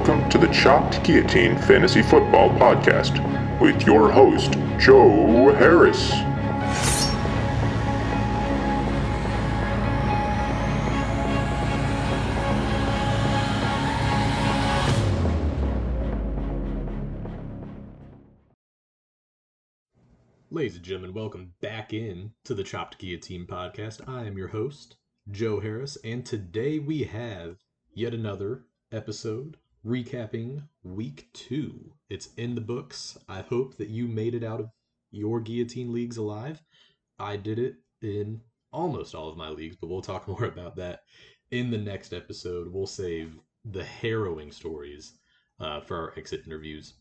Welcome to the Chopped Guillotine Fantasy Football Podcast with your host, Joe Harris. Ladies and gentlemen, welcome back in to the Chopped Guillotine podcast. I am your host, Joe Harris, and today we have yet another episode recapping week two. It's in the books. I hope that you made it out of your guillotine leagues alive. I did it in almost all of my leagues, but we'll talk more about that in the next episode. We'll save the harrowing stories uh, for our exit interviews.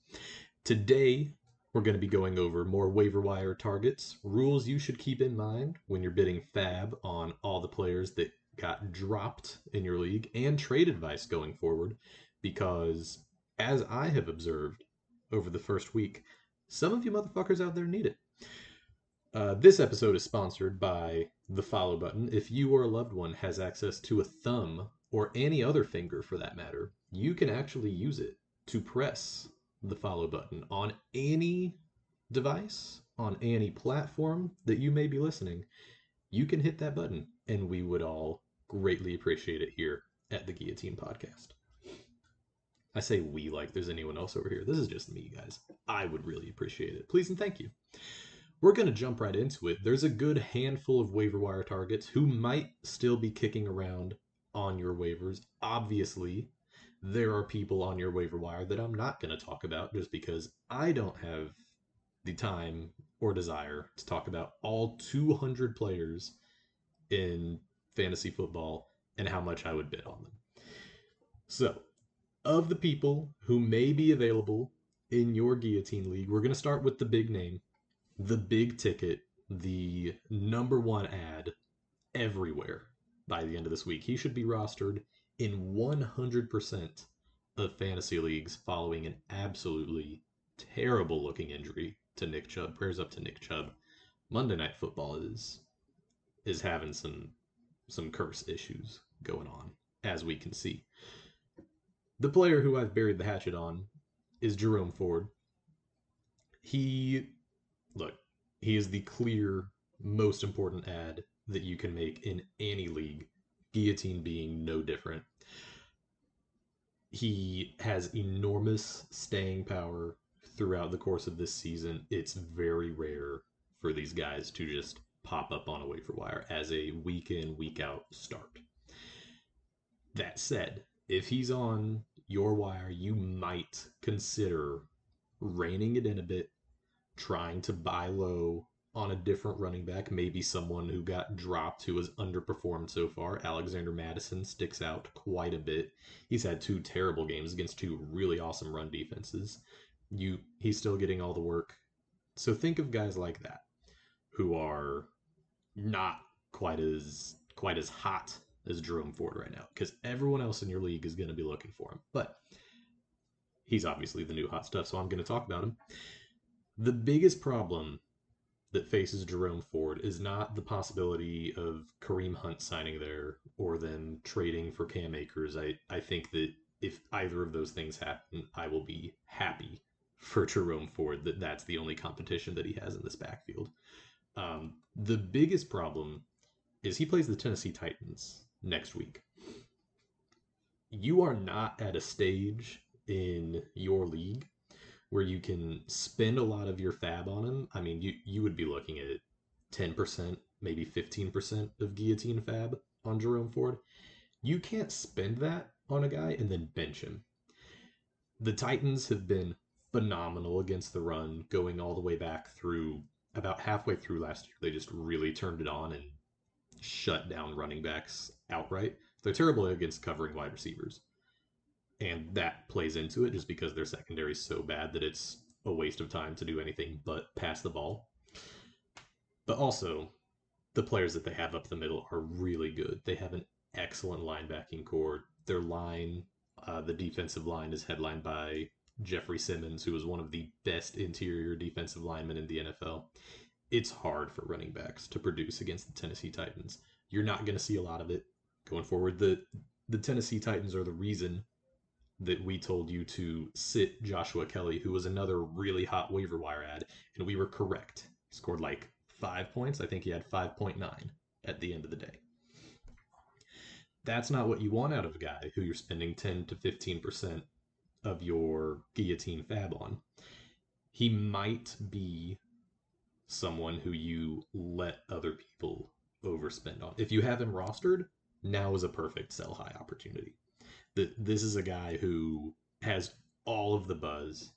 Today, we're going to be going over more waiver wire targets, rules you should keep in mind when you're bidding fab on all the players that got dropped in your league, and trade advice going forward. Because as I have observed over the first week, some of you motherfuckers out there need it. Uh, this episode is sponsored by the follow button. If you or a loved one has access to a thumb or any other finger for that matter, you can actually use it to press the follow button on any device, on any platform that you may be listening. You can hit that button, and we would all greatly appreciate it here at the Guillotine Podcast. I say we like there's anyone else over here. This is just me, guys. I would really appreciate it. Please and thank you. We're going to jump right into it. There's a good handful of waiver wire targets who might still be kicking around on your waivers. Obviously, there are people on your waiver wire that I'm not going to talk about just because I don't have the time or desire to talk about all 200 players in fantasy football and how much I would bid on them. So, of the people who may be available in your guillotine league, we're going to start with the big name, the big ticket, the number one add everywhere by the end of this week. He should be rostered in 100% of fantasy leagues following an absolutely terrible looking injury to Nick Chubb. Prayers up to Nick Chubb. Monday Night Football is is having some some curse issues going on, as we can see. The player who I've buried the hatchet on is Jerome Ford. He look, he is the clear most important add that you can make in any league, guillotine being no different. He has enormous staying power throughout the course of this season. It's very rare for these guys to just pop up on a waiver wire as a week in, week out start. That said, if he's on your wire, you might consider reining it in a bit, trying to buy low on a different running back, maybe someone who got dropped who has underperformed so far. Alexander Mattison sticks out quite a bit. He's had two terrible games against two really awesome run defenses. You he's still getting all the work. So think of guys like that who are not quite as quite as hot as Jerome Ford right now because everyone else in your league is going to be looking for him. But he's obviously the new hot stuff, so I'm going to talk about him. The biggest problem that faces Jerome Ford is not the possibility of Kareem Hunt signing there or them trading for Cam Akers. I, I think that if either of those things happen, I will be happy for Jerome Ford that that's the only competition that he has in this backfield. Um, the biggest problem is he plays the Tennessee Titans next week. You are not at a stage in your league where you can spend a lot of your fab on him. I mean, you you would be looking at 10%, maybe 15% of guillotine fab on Jerome Ford. You can't spend that on a guy and then bench him. The Titans have been phenomenal against the run going all the way back through about halfway through last year. They just really turned it on and shut down running backs outright. They're terrible against covering wide receivers. And that plays into it just because their secondary is so bad that it's a waste of time to do anything but pass the ball. But also, the players that they have up the middle are really good. They have an excellent linebacking corps. Their line, uh, the defensive line, is headlined by Jeffrey Simmons, who is one of the best interior defensive linemen in the NFL. It's hard for running backs to produce against the Tennessee Titans. You're not going to see a lot of it going forward. The the Tennessee Titans are the reason that we told you to sit Joshua Kelley, who was another really hot waiver wire add, and we were correct. He scored like five points. I think he had 5.9 at the end of the day. That's not what you want out of a guy who you're spending 10 to 15% of your guillotine fab on. He might be someone who you let other people overspend on. If you have him rostered, now is a perfect sell high opportunity. This is a guy who has all of the buzz.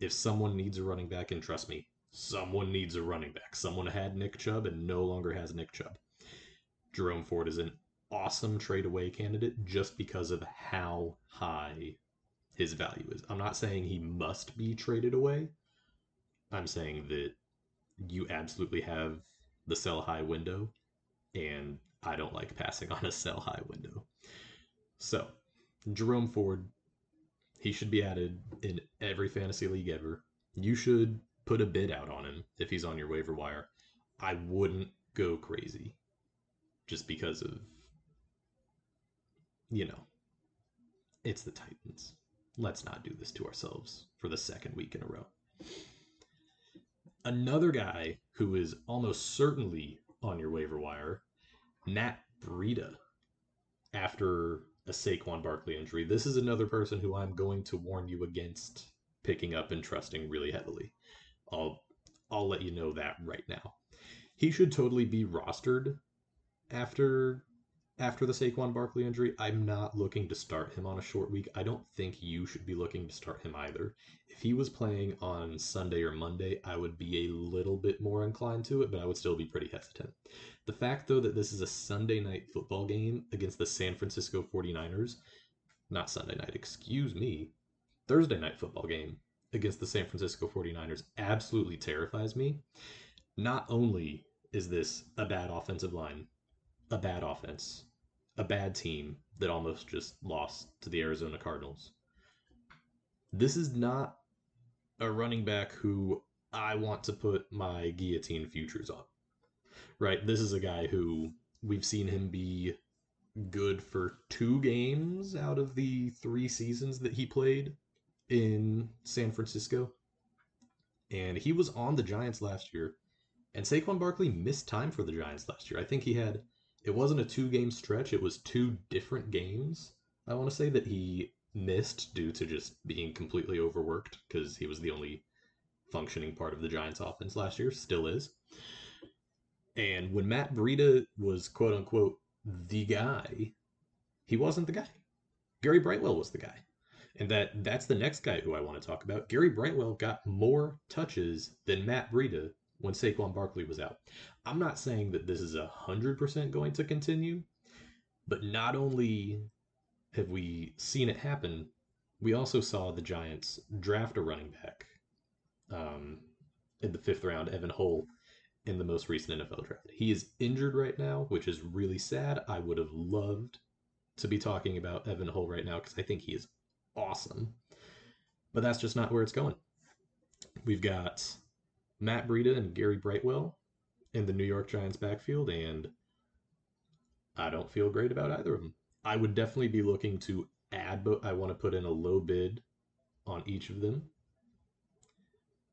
If someone needs a running back, and trust me, someone needs a running back. Someone had Nick Chubb and no longer has Nick Chubb. Jerome Ford is an awesome trade away candidate just because of how high his value is. I'm not saying he must be traded away. I'm saying that you absolutely have the sell high window, and I don't like passing on a sell high window. So, Jerome Ford, he should be added in every fantasy league ever. You should put a bid out on him if he's on your waiver wire. I wouldn't go crazy just because of, you know, it's the Titans. Let's not do this to ourselves for the second week in a row. Another guy who is almost certainly on your waiver wire, Matt Breida, after a Saquon Barkley injury. This is another person who I'm going to warn you against picking up and trusting really heavily. I'll I'll let you know that right now. He should totally be rostered after after the Saquon Barkley injury. I'm not looking to start him on a short week. I don't think you should be looking to start him either. If he was playing on Sunday or Monday, I would be a little bit more inclined to it, but I would still be pretty hesitant. The fact, though, that this is a Sunday night football game against the San Francisco 49ers, not Sunday night, excuse me, Thursday night football game against the San Francisco 49ers absolutely terrifies me. Not only is this a bad offensive line, a bad offense, a bad team that almost just lost to the Arizona Cardinals. This is not a running back who I want to put my guillotine futures on. Right? This is a guy who we've seen him be good for two games out of the three seasons that he played in San Francisco. And he was on the Giants last year. And Saquon Barkley missed time for the Giants last year. I think he had it wasn't a two game stretch, it was two different games. I want to say that he missed due to just being completely overworked because he was the only functioning part of the Giants offense last year, still is. And when Matt Breida was quote unquote the guy, he wasn't the guy. Gary Brightwell was the guy. And that that's the next guy who I want to talk about. Gary Brightwell got more touches than Matt Breida when Saquon Barkley was out. I'm not saying that this is a hundred percent going to continue, but not only have we seen it happen, we also saw the Giants draft a running back um, in the fifth round, Evan Hull, in the most recent NFL draft. He is injured right now, which is really sad. I would have loved to be talking about Evan Hull right now because I think he is awesome. But that's just not where it's going. We've got Matt Breida and Gary Brightwell in the New York Giants backfield, and I don't feel great about either of them. I would definitely be looking to add, but I want to put in a low bid on each of them.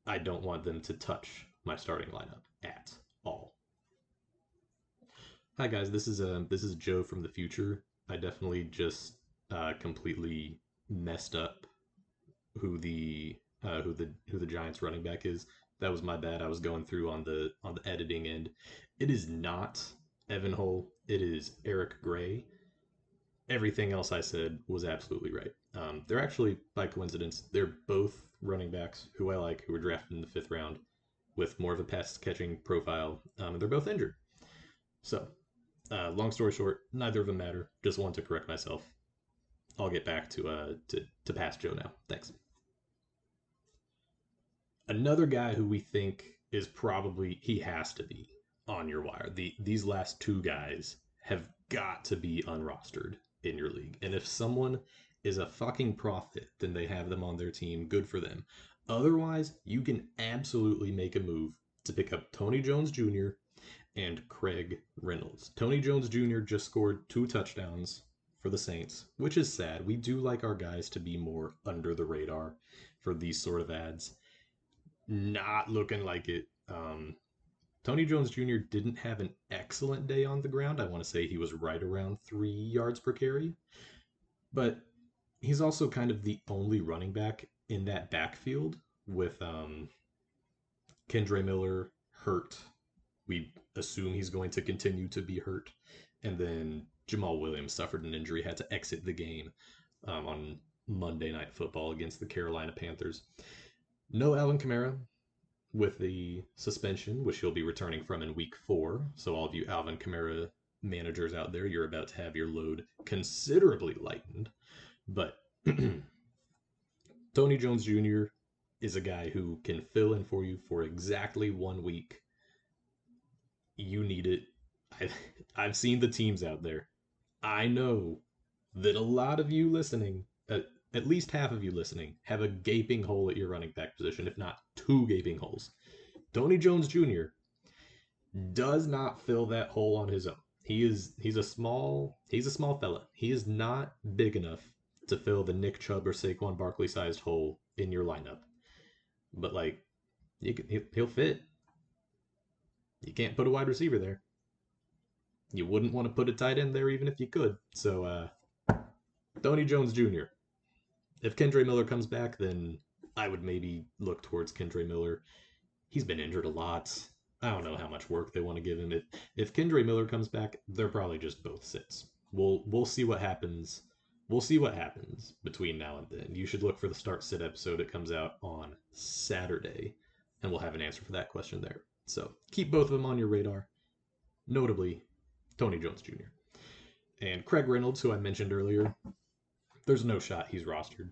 I don't want them to touch my starting lineup at all. Hi guys, this is uh, this is Joe from the future. I definitely just uh, completely messed up who the uh, who the who the Giants running back is that was my bad. I was going through on the on the editing end. It is not Evan Hull. It is Eric Gray. Everything else I said was absolutely right. Um, they're actually, by coincidence, they're both running backs who I like, who were drafted in the fifth round with more of a pass catching profile, um, and they're both injured. So, uh, long story short, neither of them matter. Just want to correct myself. I'll get back to uh to to pass Joe now. Thanks. Another guy who we think is probably he has to be on your wire. The these last two guys have got to be unrostered in your league. And if someone is a fucking prophet, then they have them on their team. Good for them. Otherwise, you can absolutely make a move to pick up Tony Jones Jr. and Craig Reynolds. Tony Jones Jr. just scored two touchdowns for the Saints, which is sad. We do like our guys to be more under the radar for these sort of adds. Not looking like it. Um, Tony Jones Jr. didn't have an excellent day on the ground. I want to say he was right around three yards per carry. But he's also kind of the only running back in that backfield with um, Kendre Miller hurt. We assume he's going to continue to be hurt. And then Jamaal Williams suffered an injury, had to exit the game um, on Monday Night Football against the Carolina Panthers. No Alvin Kamara with the suspension, which he'll be returning from in week four. So, all of you Alvin Kamara managers out there, you're about to have your load considerably lightened. But Tony Jones Jr. is a guy who can fill in for you for exactly one week. You need it. I, I've seen the teams out there. I know that a lot of you listening, at least half of you listening, have a gaping hole at your running back position, if not two gaping holes. Tony Jones Jr. does not fill that hole on his own. He is he's a small he's a small fella. He is not big enough to fill the Nick Chubb or Saquon Barkley sized hole in your lineup. But like, you can, he'll fit. You can't put a wide receiver there. You wouldn't want to put a tight end there even if you could. So, uh, Tony Jones Jr. If Kendre Miller comes back, then I would maybe look towards Kendre Miller. He's been injured a lot. I don't know how much work they want to give him. If if Kendre Miller comes back, they're probably just both sits. We'll we'll see what happens we'll see what happens between now and then. You should look for the start sit episode. It comes out on Saturday, and we'll have an answer for that question there. So keep both of them on your radar. Notably, Tony Jones Jr. And Craig Reynolds, who I mentioned earlier, there's no shot he's rostered.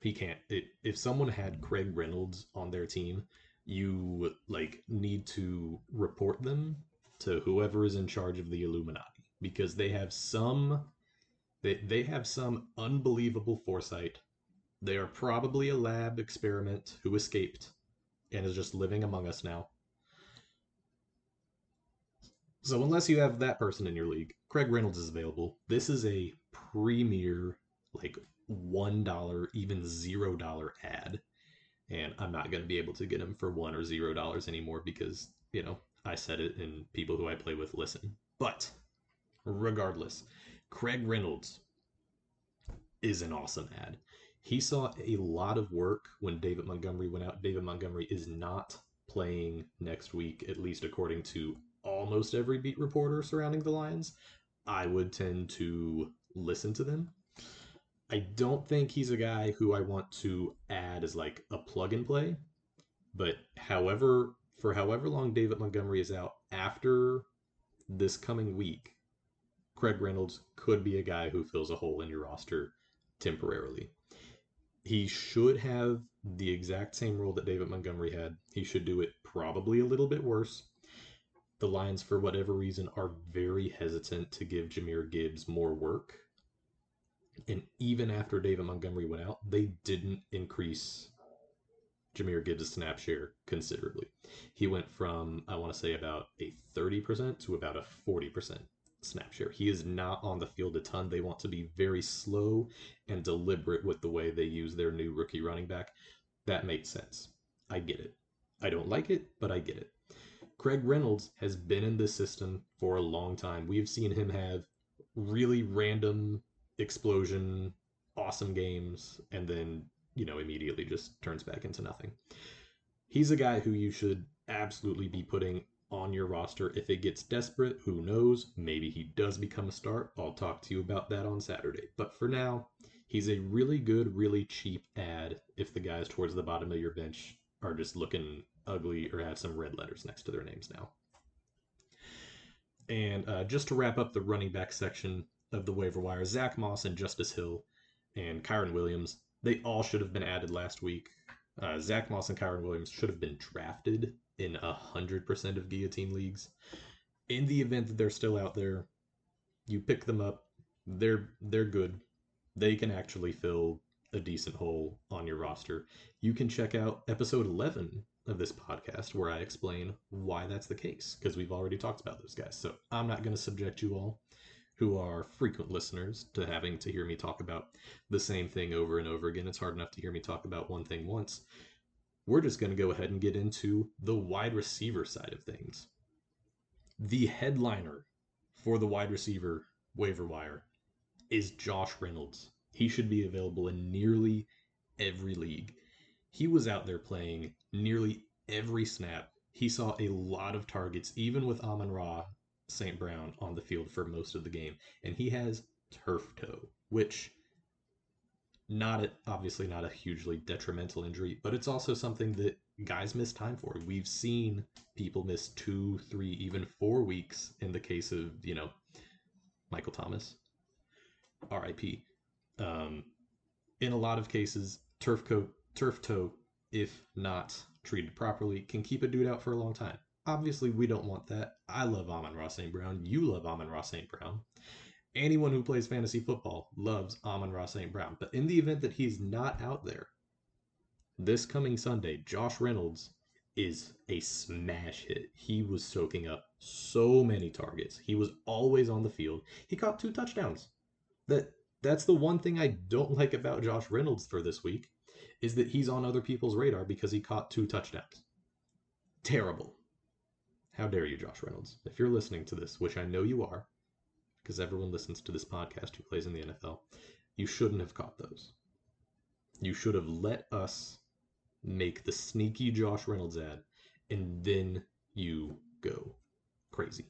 He can't. It, if someone had Craig Reynolds on their team, you like need to report them to whoever is in charge of the Illuminati because they have some they, they have some unbelievable foresight. They are probably a lab experiment who escaped and is just living among us now. So, unless you have that person in your league, Craig Reynolds is available. This is a premier, like $1, even $0 add. And I'm not going to be able to get him for 1 or $0 anymore because, you know, I said it and people who I play with listen. But regardless, Craig Reynolds is an awesome add. He saw a lot of work when David Montgomery went out. David Montgomery is not playing next week, at least according to almost every beat reporter surrounding the Lions. I would tend to listen to them. I don't think he's a guy who I want to add as like a plug and play. But however, for however long David Montgomery is out after this coming week, Craig Reynolds could be a guy who fills a hole in your roster temporarily. He should have the exact same role that David Montgomery had. He should do it probably a little bit worse. The Lions, for whatever reason, are very hesitant to give Jahmyr Gibbs more work. And even after David Montgomery went out, they didn't increase Jahmyr Gibbs' snap share considerably. He went from, I want to say, about a 30% to about a 40% snap share. He is not on the field a ton. They want to be very slow and deliberate with the way they use their new rookie running back. That makes sense. I get it. I don't like it, but I get it. Craig Reynolds has been in this system for a long time. We've seen him have really random explosion, awesome games, and then, you know, immediately just turns back into nothing. He's a guy who you should absolutely be putting on your roster. If it gets desperate, who knows? Maybe he does become a start. I'll talk to you about that on Saturday. But for now, he's a really good, really cheap add if the guys towards the bottom of your bench are just looking ugly or have some red letters next to their names now. And uh, just to wrap up the running back section of the waiver wire, Zach Moss and Justice Hill and Kyren Williams, they all should have been added last week. Uh, Zach Moss and Kyren Williams should have been drafted in a hundred percent of guillotine leagues. In the event that they're still out there, you pick them up. They're they're good. They can actually fill a decent hole on your roster. You can check out episode 11 of this podcast where I explain why that's the case because we've already talked about those guys. So I'm not going to subject you all who are frequent listeners to having to hear me talk about the same thing over and over again. It's hard enough to hear me talk about one thing once. We're just going to go ahead and get into the wide receiver side of things. The headliner for the wide receiver waiver wire is Josh Reynolds. He should be available in nearly every league. He was out there playing nearly every snap. He saw a lot of targets, even with Amon Ra St. Brown on the field for most of the game, and he has turf toe, which not a, obviously not a hugely detrimental injury, but it's also something that guys miss time for. We've seen people miss two, three, even four weeks in the case of you know Michael Thomas, R.I.P. Um, in a lot of cases, turf coat, turf toe, if not treated properly, can keep a dude out for a long time. Obviously, we don't want that. I love Amon Ross St. Brown. You love Amon Ross St. Brown. Anyone who plays fantasy football loves Amon Ross St. Brown. But in the event that he's not out there, this coming Sunday, Josh Reynolds is a smash hit. He was soaking up so many targets. He was always on the field. He caught two touchdowns. That that's the one thing I don't like about Josh Reynolds for this week is that he's on other people's radar because he caught two touchdowns. Terrible. How dare you, Josh Reynolds? If you're listening to this, which I know you are, because everyone listens to this podcast who plays in the NFL, you shouldn't have caught those. You should have let us make the sneaky Josh Reynolds add, and then you go crazy.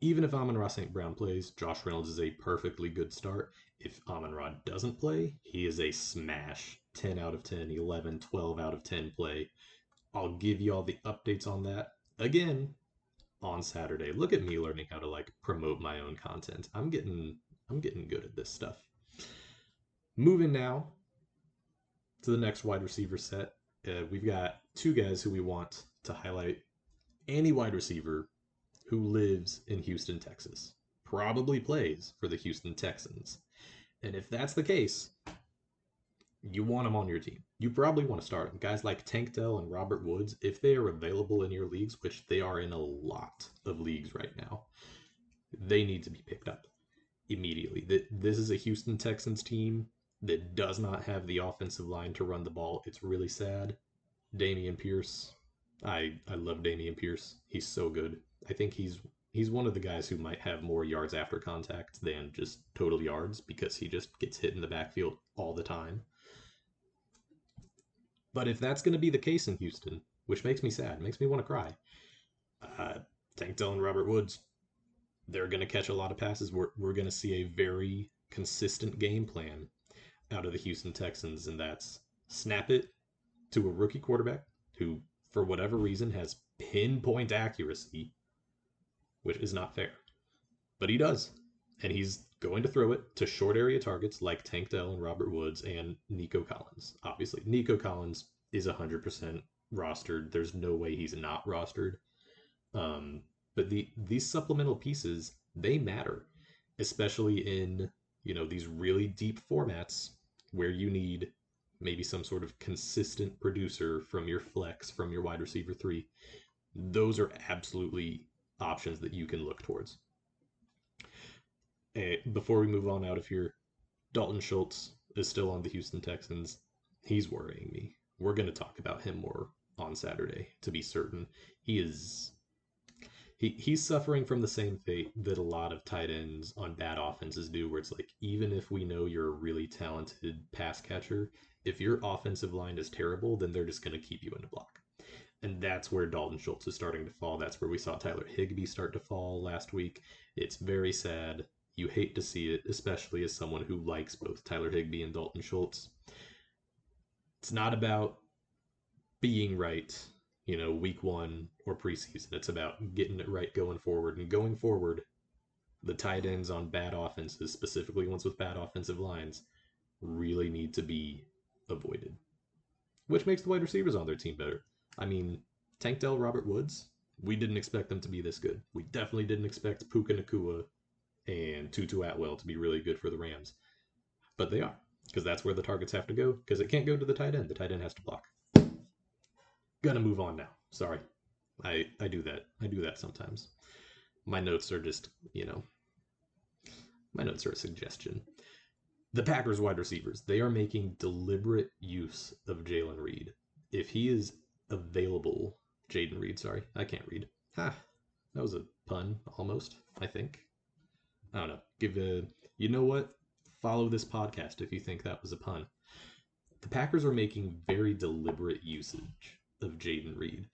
Even if Amon Ra St. Brown plays, Josh Reynolds is a perfectly good start. If Amon Ra doesn't play, he is a smash 10 out of 10, 11, 12 out of 10 play I'll give you all the updates on that again on Saturday. Look at me learning how to like promote my own content. I'm getting I'm getting good at this stuff. Moving now to the next wide receiver set. Uh, we've got two guys who we want to highlight. Any wide receiver who lives in Houston, Texas, probably plays for the Houston Texans. And if that's the case, you want them on your team. You probably want to start them. Guys like Tank Dell and Robert Woods, if they are available in your leagues, which they are in a lot of leagues right now, they need to be picked up immediately. This is a Houston Texans team that does not have the offensive line to run the ball. It's really sad. Dameon Pierce, I I love Dameon Pierce. He's so good. I think he's he's one of the guys who might have more yards after contact than just total yards because he just gets hit in the backfield all the time. But if that's going to be the case in Houston, which makes me sad, makes me want to cry, uh, Tank Dell and Robert Woods, they're going to catch a lot of passes. We're, we're going to see a very consistent game plan out of the Houston Texans, and that's snap it to a rookie quarterback who, for whatever reason, has pinpoint accuracy, which is not fair. But he does. And he's going to throw it to short area targets like Tank Dell and Robert Woods and Nico Collins. Obviously, Nico Collins is 100% rostered. There's no way he's not rostered. Um, but the these supplemental pieces they matter, especially in you know these really deep formats where you need maybe some sort of consistent producer from your flex from your wide receiver three. Those are absolutely options that you can look towards Eh, before we move on out of here, Dalton Schultz is still on the Houston Texans. He's worrying me. We're going to talk about him more on Saturday to be certain. He is he he's suffering from the same fate that a lot of tight ends on bad offenses do where it's like even if we know you're a really talented pass catcher, if your offensive line is terrible, then they're just going to keep you in the block. And that's where Dalton Schultz is starting to fall. That's where we saw Tyler Higbee start to fall last week. It's very sad. You hate to see it, especially as someone who likes both Tyler Higbee and Dalton Schultz. It's not about being right, you know, week one or preseason. It's about getting it right going forward. And going forward, the tight ends on bad offenses, specifically ones with bad offensive lines, really need to be avoided. Which makes the wide receivers on their team better. I mean, Tank Dell, Robert Woods, we didn't expect them to be this good. We definitely didn't expect Puka Nacua and Tutu Atwell to be really good for the Rams. But they are, because that's where the targets have to go, because it can't go to the tight end. The tight end has to block. Gonna move on now. Sorry. I, I do that. I do that sometimes. My notes are just, you know, my notes are a suggestion. The Packers wide receivers, they are making deliberate use of Jalen Reed. If he is available, Jayden Reed, sorry, I can't read. Ha, that was a pun almost, I think. I don't know. Give a, you know what? Follow this podcast if you think that was a pun. The Packers are making very deliberate usage of Jayden Reed.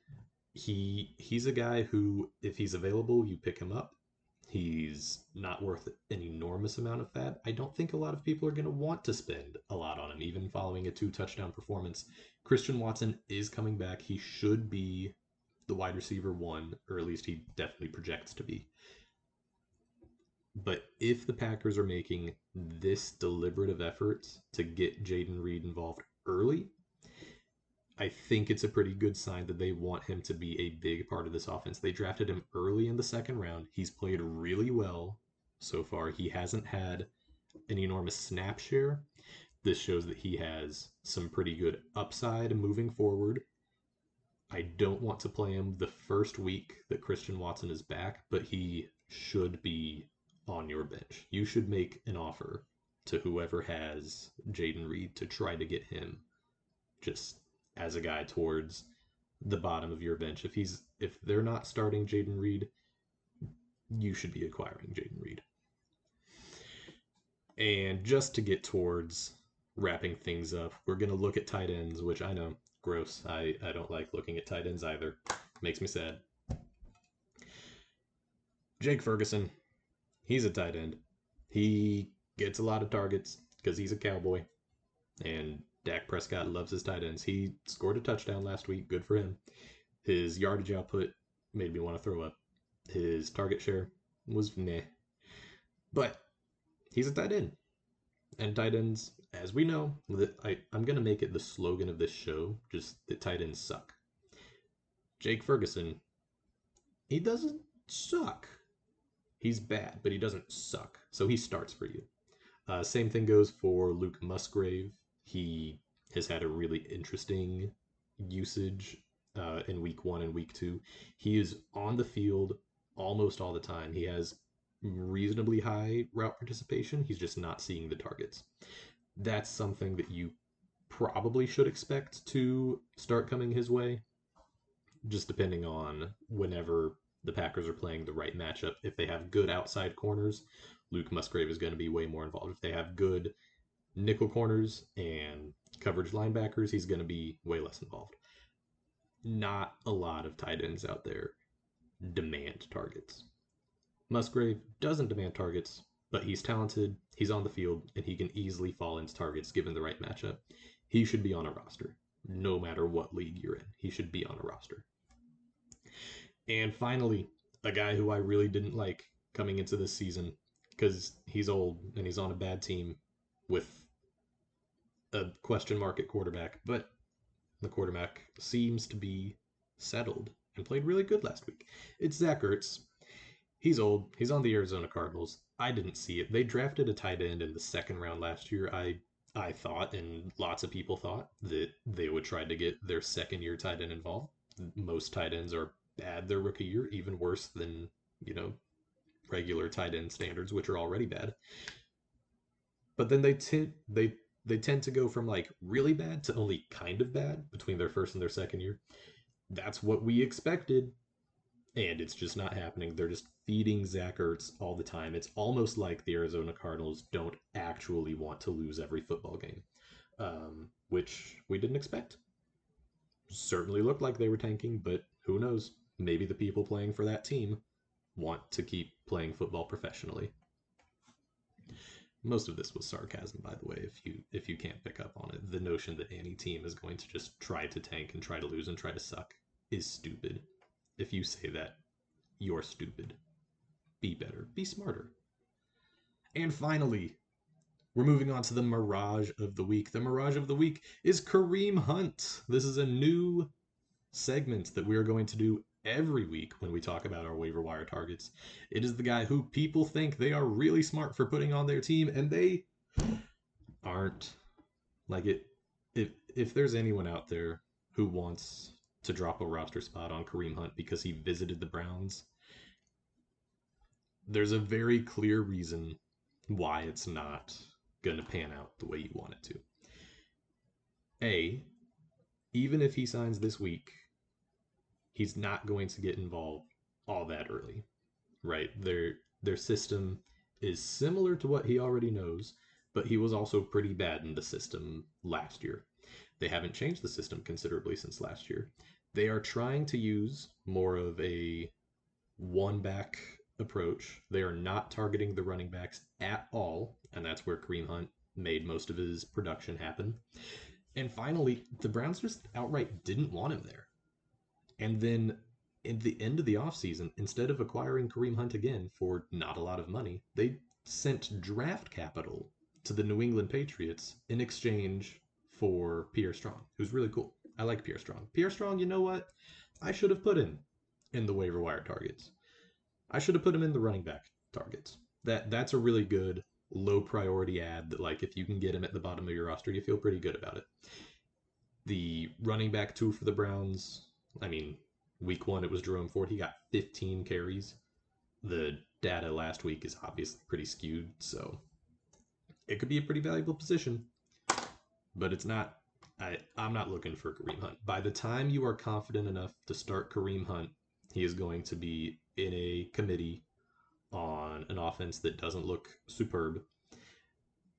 He he's a guy who, if he's available, you pick him up. He's not worth an enormous amount of fab. I don't think a lot of people are going to want to spend a lot on him, even following a two touchdown performance. Christian Watson is coming back. He should be the wide receiver one, or at least he definitely projects to be. But if the Packers are making this deliberative effort to get Jayden Reed involved early, I think it's a pretty good sign that they want him to be a big part of this offense. They drafted him early in the second round. He's played really well so far. He hasn't had an enormous snap share. This shows that he has some pretty good upside moving forward. I don't want to play him the first week that Christian Watson is back, but he should be on your bench. You should make an offer to whoever has Jayden Reed to try to get him just as a guy towards the bottom of your bench. If he's if they're not starting Jayden Reed, you should be acquiring Jayden Reed. And just to get towards wrapping things up, we're gonna look at tight ends, which I know gross. I, I don't like looking at tight ends either. Makes me sad. Jake Ferguson, he's a tight end. He gets a lot of targets because he's a cowboy. And Dak Prescott loves his tight ends. He scored a touchdown last week. Good for him. His yardage output made me want to throw up. His target share was meh. But he's a tight end. And tight ends, as we know, I, I'm going to make it the slogan of this show just that tight ends suck. Jake Ferguson, he doesn't suck. He's bad, but he doesn't suck. So he starts for you. Uh, same thing goes for Luke Musgrave. He has had a really interesting usage uh, in week one and week two. He is on the field almost all the time. He has reasonably high route participation. He's just not seeing the targets. That's something that you probably should expect to start coming his way, just depending on whenever the Packers are playing the right matchup. If they have good outside corners, Luke Musgrave is going to be way more involved. If they have good nickel corners and coverage linebackers, he's going to be way less involved. Not a lot of tight ends out there demand targets. Musgrave doesn't demand targets, but he's talented, he's on the field, and he can easily fall into targets given the right matchup. He should be on a roster, no matter what league you're in. He should be on a roster. And finally, a guy who I really didn't like coming into this season because he's old and he's on a bad team with a question mark at quarterback, but the quarterback seems to be settled and played really good last week. It's Zach Ertz. He's old. He's on the Arizona Cardinals. I didn't see it. They drafted a tight end in the second round last year. I I thought, and lots of people thought, that they would try to get their second year tight end involved. Most tight ends are bad their rookie year, even worse than, you know, regular tight end standards, which are already bad. But then they tend they they tend to go from like really bad to only kind of bad between their first and their second year. That's what we expected. And it's just not happening. They're just feeding Zach Ertz all the time. It's almost like the Arizona Cardinals don't actually want to lose every football game, um, which we didn't expect. Certainly looked like they were tanking, but who knows? Maybe the people playing for that team want to keep playing football professionally. Most of this was sarcasm, by the way. If you if you can't pick up on it, the notion that any team is going to just try to tank and try to lose and try to suck is stupid. If you say that, you're stupid. Be better. Be smarter. And finally, we're moving on to the Mirage of the Week. The Mirage of the Week is Kareem Hunt. This is a new segment that we are going to do every week when we talk about our waiver wire targets. It is the guy who people think they are really smart for putting on their team, and they aren't. Like it, if if there's anyone out there who wants to drop a roster spot on Kareem Hunt because he visited the Browns, there's a very clear reason why it's not going to pan out the way you want it to. A, even if he signs this week, he's not going to get involved all that early, right? Their their system is similar to what he already knows, but he was also pretty bad in the system last year. They haven't changed the system considerably since last year. They are trying to use more of a one back approach. They are not targeting the running backs at all, and that's where Kareem Hunt made most of his production happen. And finally, the Browns just outright didn't want him there. And then at the end of the offseason, instead of acquiring Kareem Hunt again for not a lot of money, they sent draft capital to the New England Patriots in exchange for Pierre Strong, who's really cool. I like Pierre Strong. Pierre Strong, you know what? I should have put him in the waiver wire targets. I should have put him in the running back targets. That that's a really good low priority add that like if you can get him at the bottom of your roster, you feel pretty good about it. The running back two for the Browns, I mean, week one it was Jerome Ford. He got 15 carries. The data last week is obviously pretty skewed, so it could be a pretty valuable position. But it's not I, I'm not looking for Kareem Hunt. By the time you are confident enough to start Kareem Hunt, he is going to be in a committee on an offense that doesn't look superb.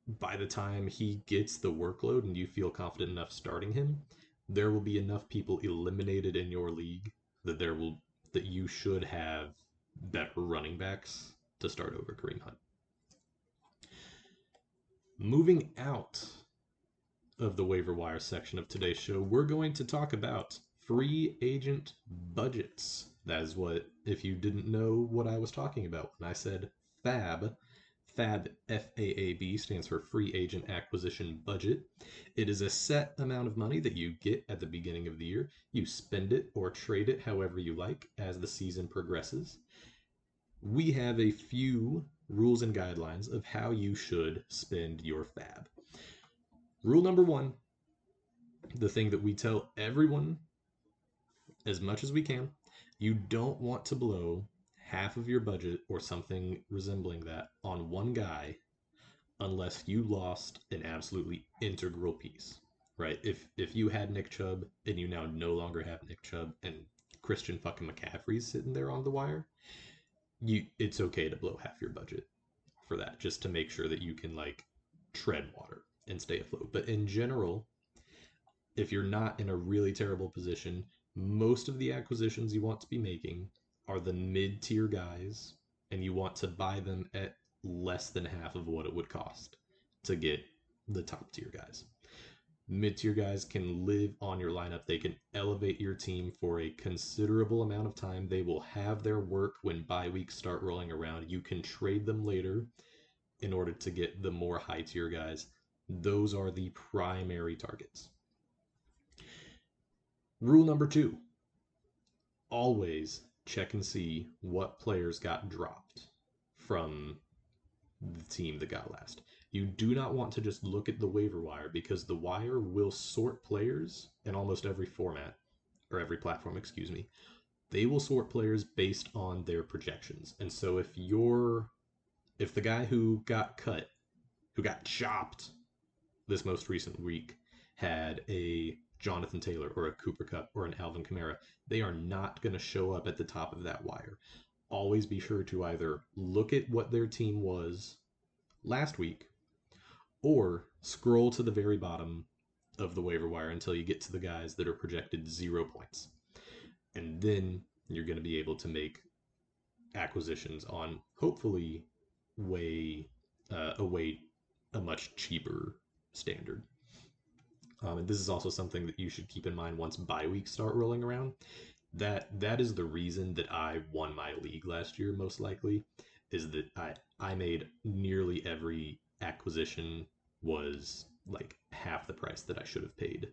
By the time he gets the workload and you feel confident enough starting him, there will be enough people eliminated in your league that there will that you should have better running backs to start over Kareem Hunt. Moving out of the waiver wire section of today's show, we're going to talk about free agent budgets. That is what, if you didn't know what I was talking about when I said FAB, FAB, F-A-A-B, stands for Free Agent Acquisition Budget. It is a set amount of money that you get at the beginning of the year. You spend it or trade it however you like as the season progresses. We have a few rules and guidelines of how you should spend your FAB. Rule number one the thing that we tell everyone as much as we can you don't want to blow half of your budget or something resembling that on one guy unless you lost an absolutely integral piece right if if you had nick chubb and you now no longer have nick chubb and christian fucking mccaffrey's sitting there on the wire you it's okay to blow half your budget for that just to make sure that you can like tread water and stay afloat. But in general, if you're not in a really terrible position, most of the acquisitions you want to be making are the mid tier guys, and you want to buy them at less than half of what it would cost to get the top tier guys. Mid tier guys can live on your lineup. They can elevate your team for a considerable amount of time. They will have their work when bye weeks start rolling around. You can trade them later in order to get the more high tier guys. Those are the primary targets. Rule number two always check and see what players got dropped from the team that got last. You do not want to just look at the waiver wire because the wire will sort players in almost every format or every platform, excuse me. They will sort players based on their projections. And so if you're if the guy who got cut, who got chopped this most recent week had a Jonathan Taylor or a Cooper Kupp or an Alvin Kamara, they are not going to show up at the top of that wire. Always be sure to either look at what their team was last week or scroll to the very bottom of the waiver wire until you get to the guys that are projected zero points. And then you're going to be able to make acquisitions on hopefully way uh, a much cheaper standard. Um, and this is also something that you should keep in mind once bye weeks start rolling around. That that is the reason that I won my league last year, most likely, is that I I made nearly every acquisition was like half the price that I should have paid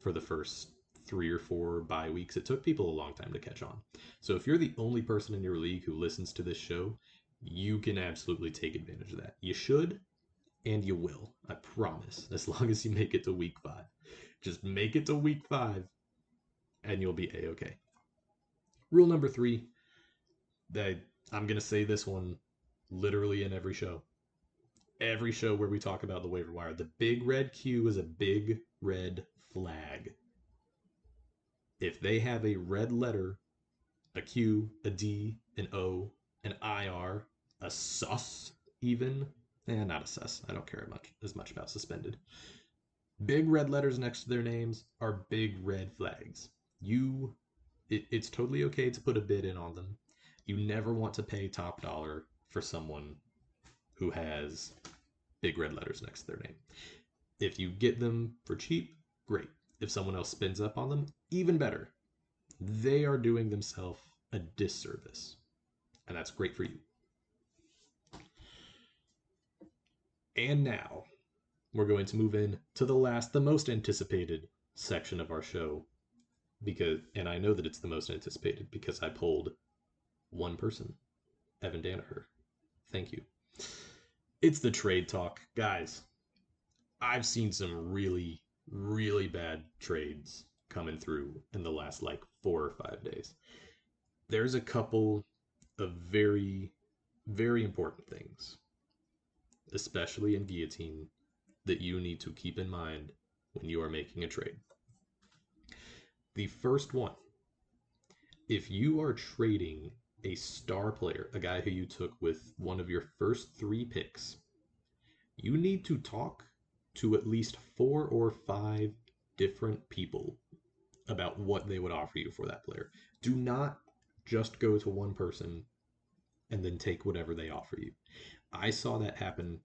for the first three or four bye weeks. It took people a long time to catch on. So if you're the only person in your league who listens to this show, you can absolutely take advantage of that. You should, and you will. I promise. As long as you make it to week five, just make it to week five, and you'll be a okay. Rule number three. That I'm gonna say this one literally in every show. every show where we talk about the waiver wire. The big red Q is a big red flag. If they have a red letter, a Q, a D, an O, an IR, a sus, even, eh, not a. I don't care much as much about suspended. Big red letters next to their names are big red flags. You, it, it's totally okay to put a bid in on them. You never want to pay top dollar for someone who has big red letters next to their name. If you get them for cheap, great. If someone else spins up on them, even better. They are doing themselves a disservice. And that's great for you. And now we're going to move in to the last, the most anticipated section of our show. Because, and I know that it's the most anticipated because I polled one person, Evan Danaher. Thank you. It's the trade talk. Guys, I've seen some really, really bad trades coming through in the last like four or five days. There's a couple of very, very important things, especially in guillotine, that you need to keep in mind when you are making a trade. The first one if you are trading a star player, a guy who you took with one of your first three picks, you need to talk to at least four or five different people about what they would offer you for that player. Do not just go to one person and then take whatever they offer you. I saw that happen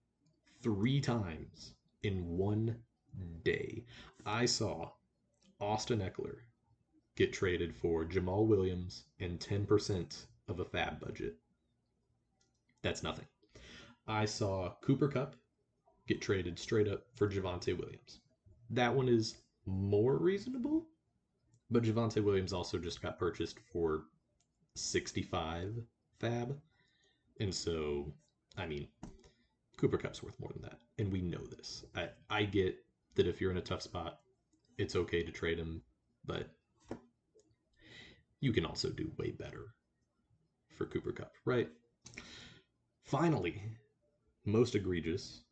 three times in one day. I saw Austin Ekeler get traded for Jamaal Williams and 10% of a fab budget. That's nothing. I saw Cooper Kupp get traded straight up for Javonte Williams. That one is more reasonable, but Javonte Williams also just got purchased for 65 fab. And so, I mean, Cooper Kupp's worth more than that. And we know this. I, I get that if you're in a tough spot, it's okay to trade him, but you can also do way better for Cooper Kupp, right? Finally, most egregious,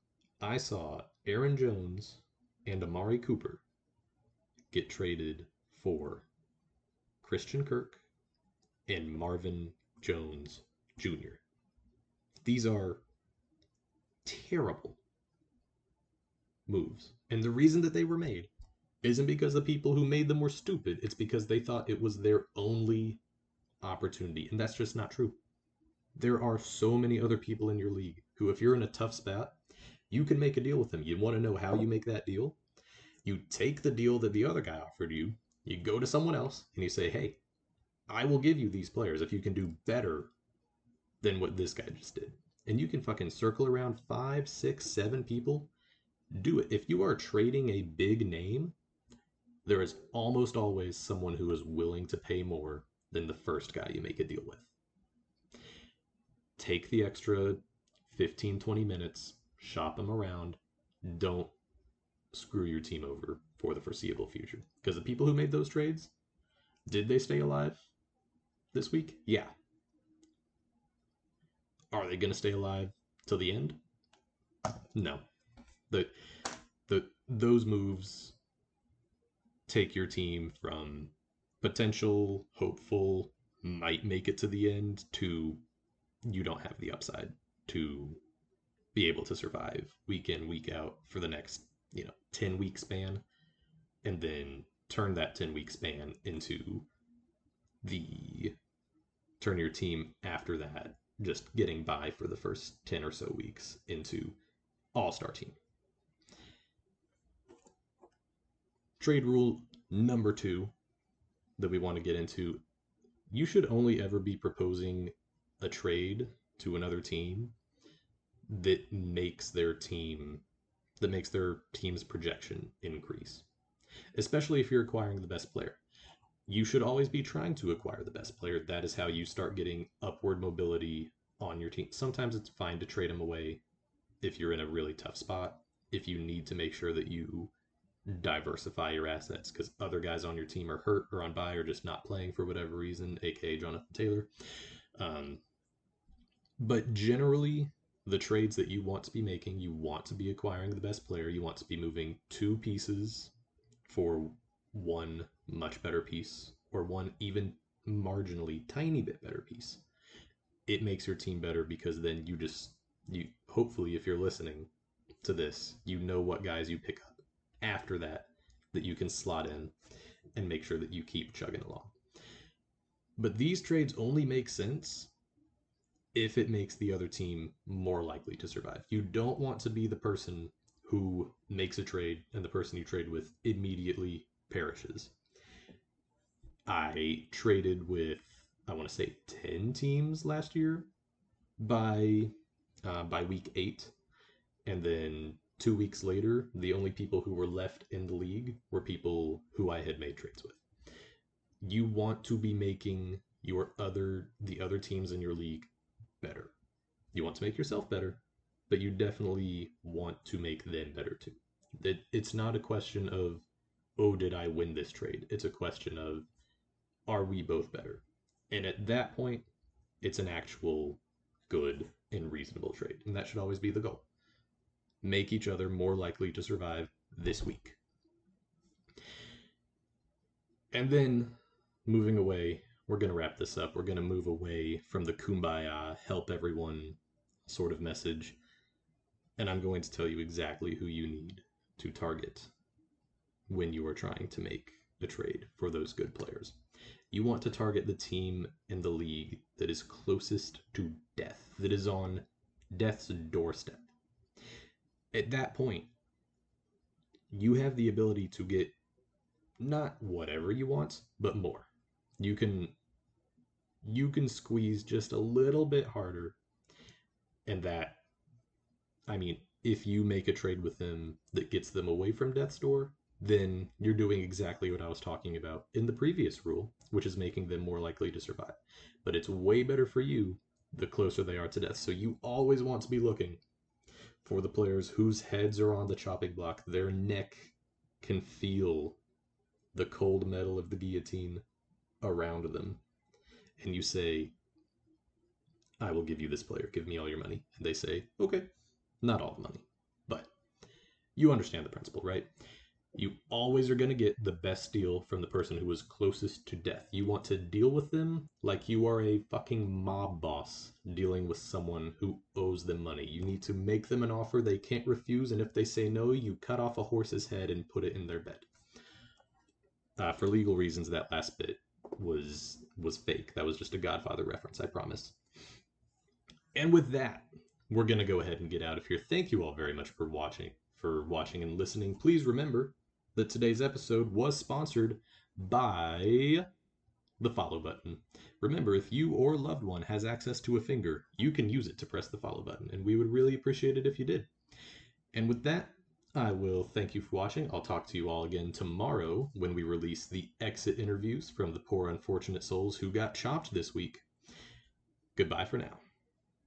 I saw Aaron Jones and Amari Cooper get traded for Christian Kirk and Marvin Jones Jr. These are terrible moves. And the reason that they were made isn't because the people who made them were stupid. It's because they thought it was their only opportunity. And that's just not true. There are so many other people in your league who, if you're in a tough spot, you can make a deal with them. You want to know how you make that deal? You take the deal that the other guy offered you, you go to someone else, and you say, hey, I will give you these players if you can do better than what this guy just did. And you can fucking circle around five, six, seven people. Do it. If you are trading a big name, there is almost always someone who is willing to pay more than the first guy you make a deal with. Take the extra 15, 20 minutes, shop them around. Don't screw your team over for the foreseeable future. Because the people who made those trades, did they stay alive this week? Yeah. Are they going to stay alive till the end? No. The the those moves take your team from potential, hopeful, might make it to the end to you don't have the upside to be able to survive week in, week out for the next, you know, 10 week span and then turn that 10 week span into the turn your team after that just getting by for the first 10 or so weeks into all-star team. Trade rule number 2 that we want to get into you should only ever be proposing a trade to another team that makes their team that makes their team's projection increase especially if you're acquiring the best player you should always be trying to acquire the best player. That is how you start getting upward mobility on your team. Sometimes it's fine to trade them away if you're in a really tough spot if you need to make sure that you diversify your assets because other guys on your team are hurt or on bye or just not playing for whatever reason, aka Jonathan Taylor. Um, but generally, the trades that you want to be making, you want to be acquiring the best player, you want to be moving two pieces for one much better piece or one even marginally tiny bit better piece. It makes your team better because then you just you hopefully if you're listening to this, you know what guys you pick up after that that you can slot in and make sure that you keep chugging along. But these trades only make sense if it makes the other team more likely to survive. You don't want to be the person who makes a trade and the person you trade with immediately perishes. I traded with I want to say 10 teams last year by uh, by week 8 and then 2 weeks later the only people who were left in the league were people who I had made trades with. You want to be making your other the other teams in your league better. You want to make yourself better, but you definitely want to make them better too. It, it's not a question of, oh, did I win this trade? It's a question of, are we both better? And at that point, it's an actual good and reasonable trade. And that should always be the goal. Make each other more likely to survive this week. And then moving away we're going to wrap this up. We're going to move away from the kumbaya, help everyone sort of message. And I'm going to tell you exactly who you need to target when you are trying to make a trade for those good players. You want to target the team in the league that is closest to death, that is on death's doorstep. At that point, you have the ability to get not whatever you want, but more. You can you can squeeze just a little bit harder. And that, I mean, if you make a trade with them that gets them away from death's door, then you're doing exactly what I was talking about in the previous rule, which is making them more likely to survive. But it's way better for you the closer they are to death. So you always want to be looking for the players whose heads are on the chopping block. Their neck can feel the cold metal of the guillotine around them and you say, I will give you this player, give me all your money. And they say, okay, not all the money, but you understand the principle, right? You always are going to get the best deal from the person who is closest to death. You want to deal with them like you are a fucking mob boss dealing with someone who owes them money. You need to make them an offer they can't refuse, and if they say no, you cut off a horse's head and put it in their bed. Uh, for legal reasons, that last bit was was fake. That was just a Godfather reference, I promise. And with that, we're gonna go ahead and get out of here. Thank you all very much for watching, for watching and listening. Please remember that today's episode was sponsored by the follow button. Remember, if you or loved one has access to a finger, you can use it to press the follow button, and we would really appreciate it if you did. And with that, I will thank you for watching. I'll talk to you all again tomorrow when we release the exit interviews from the poor unfortunate souls who got chopped this week. Goodbye for now.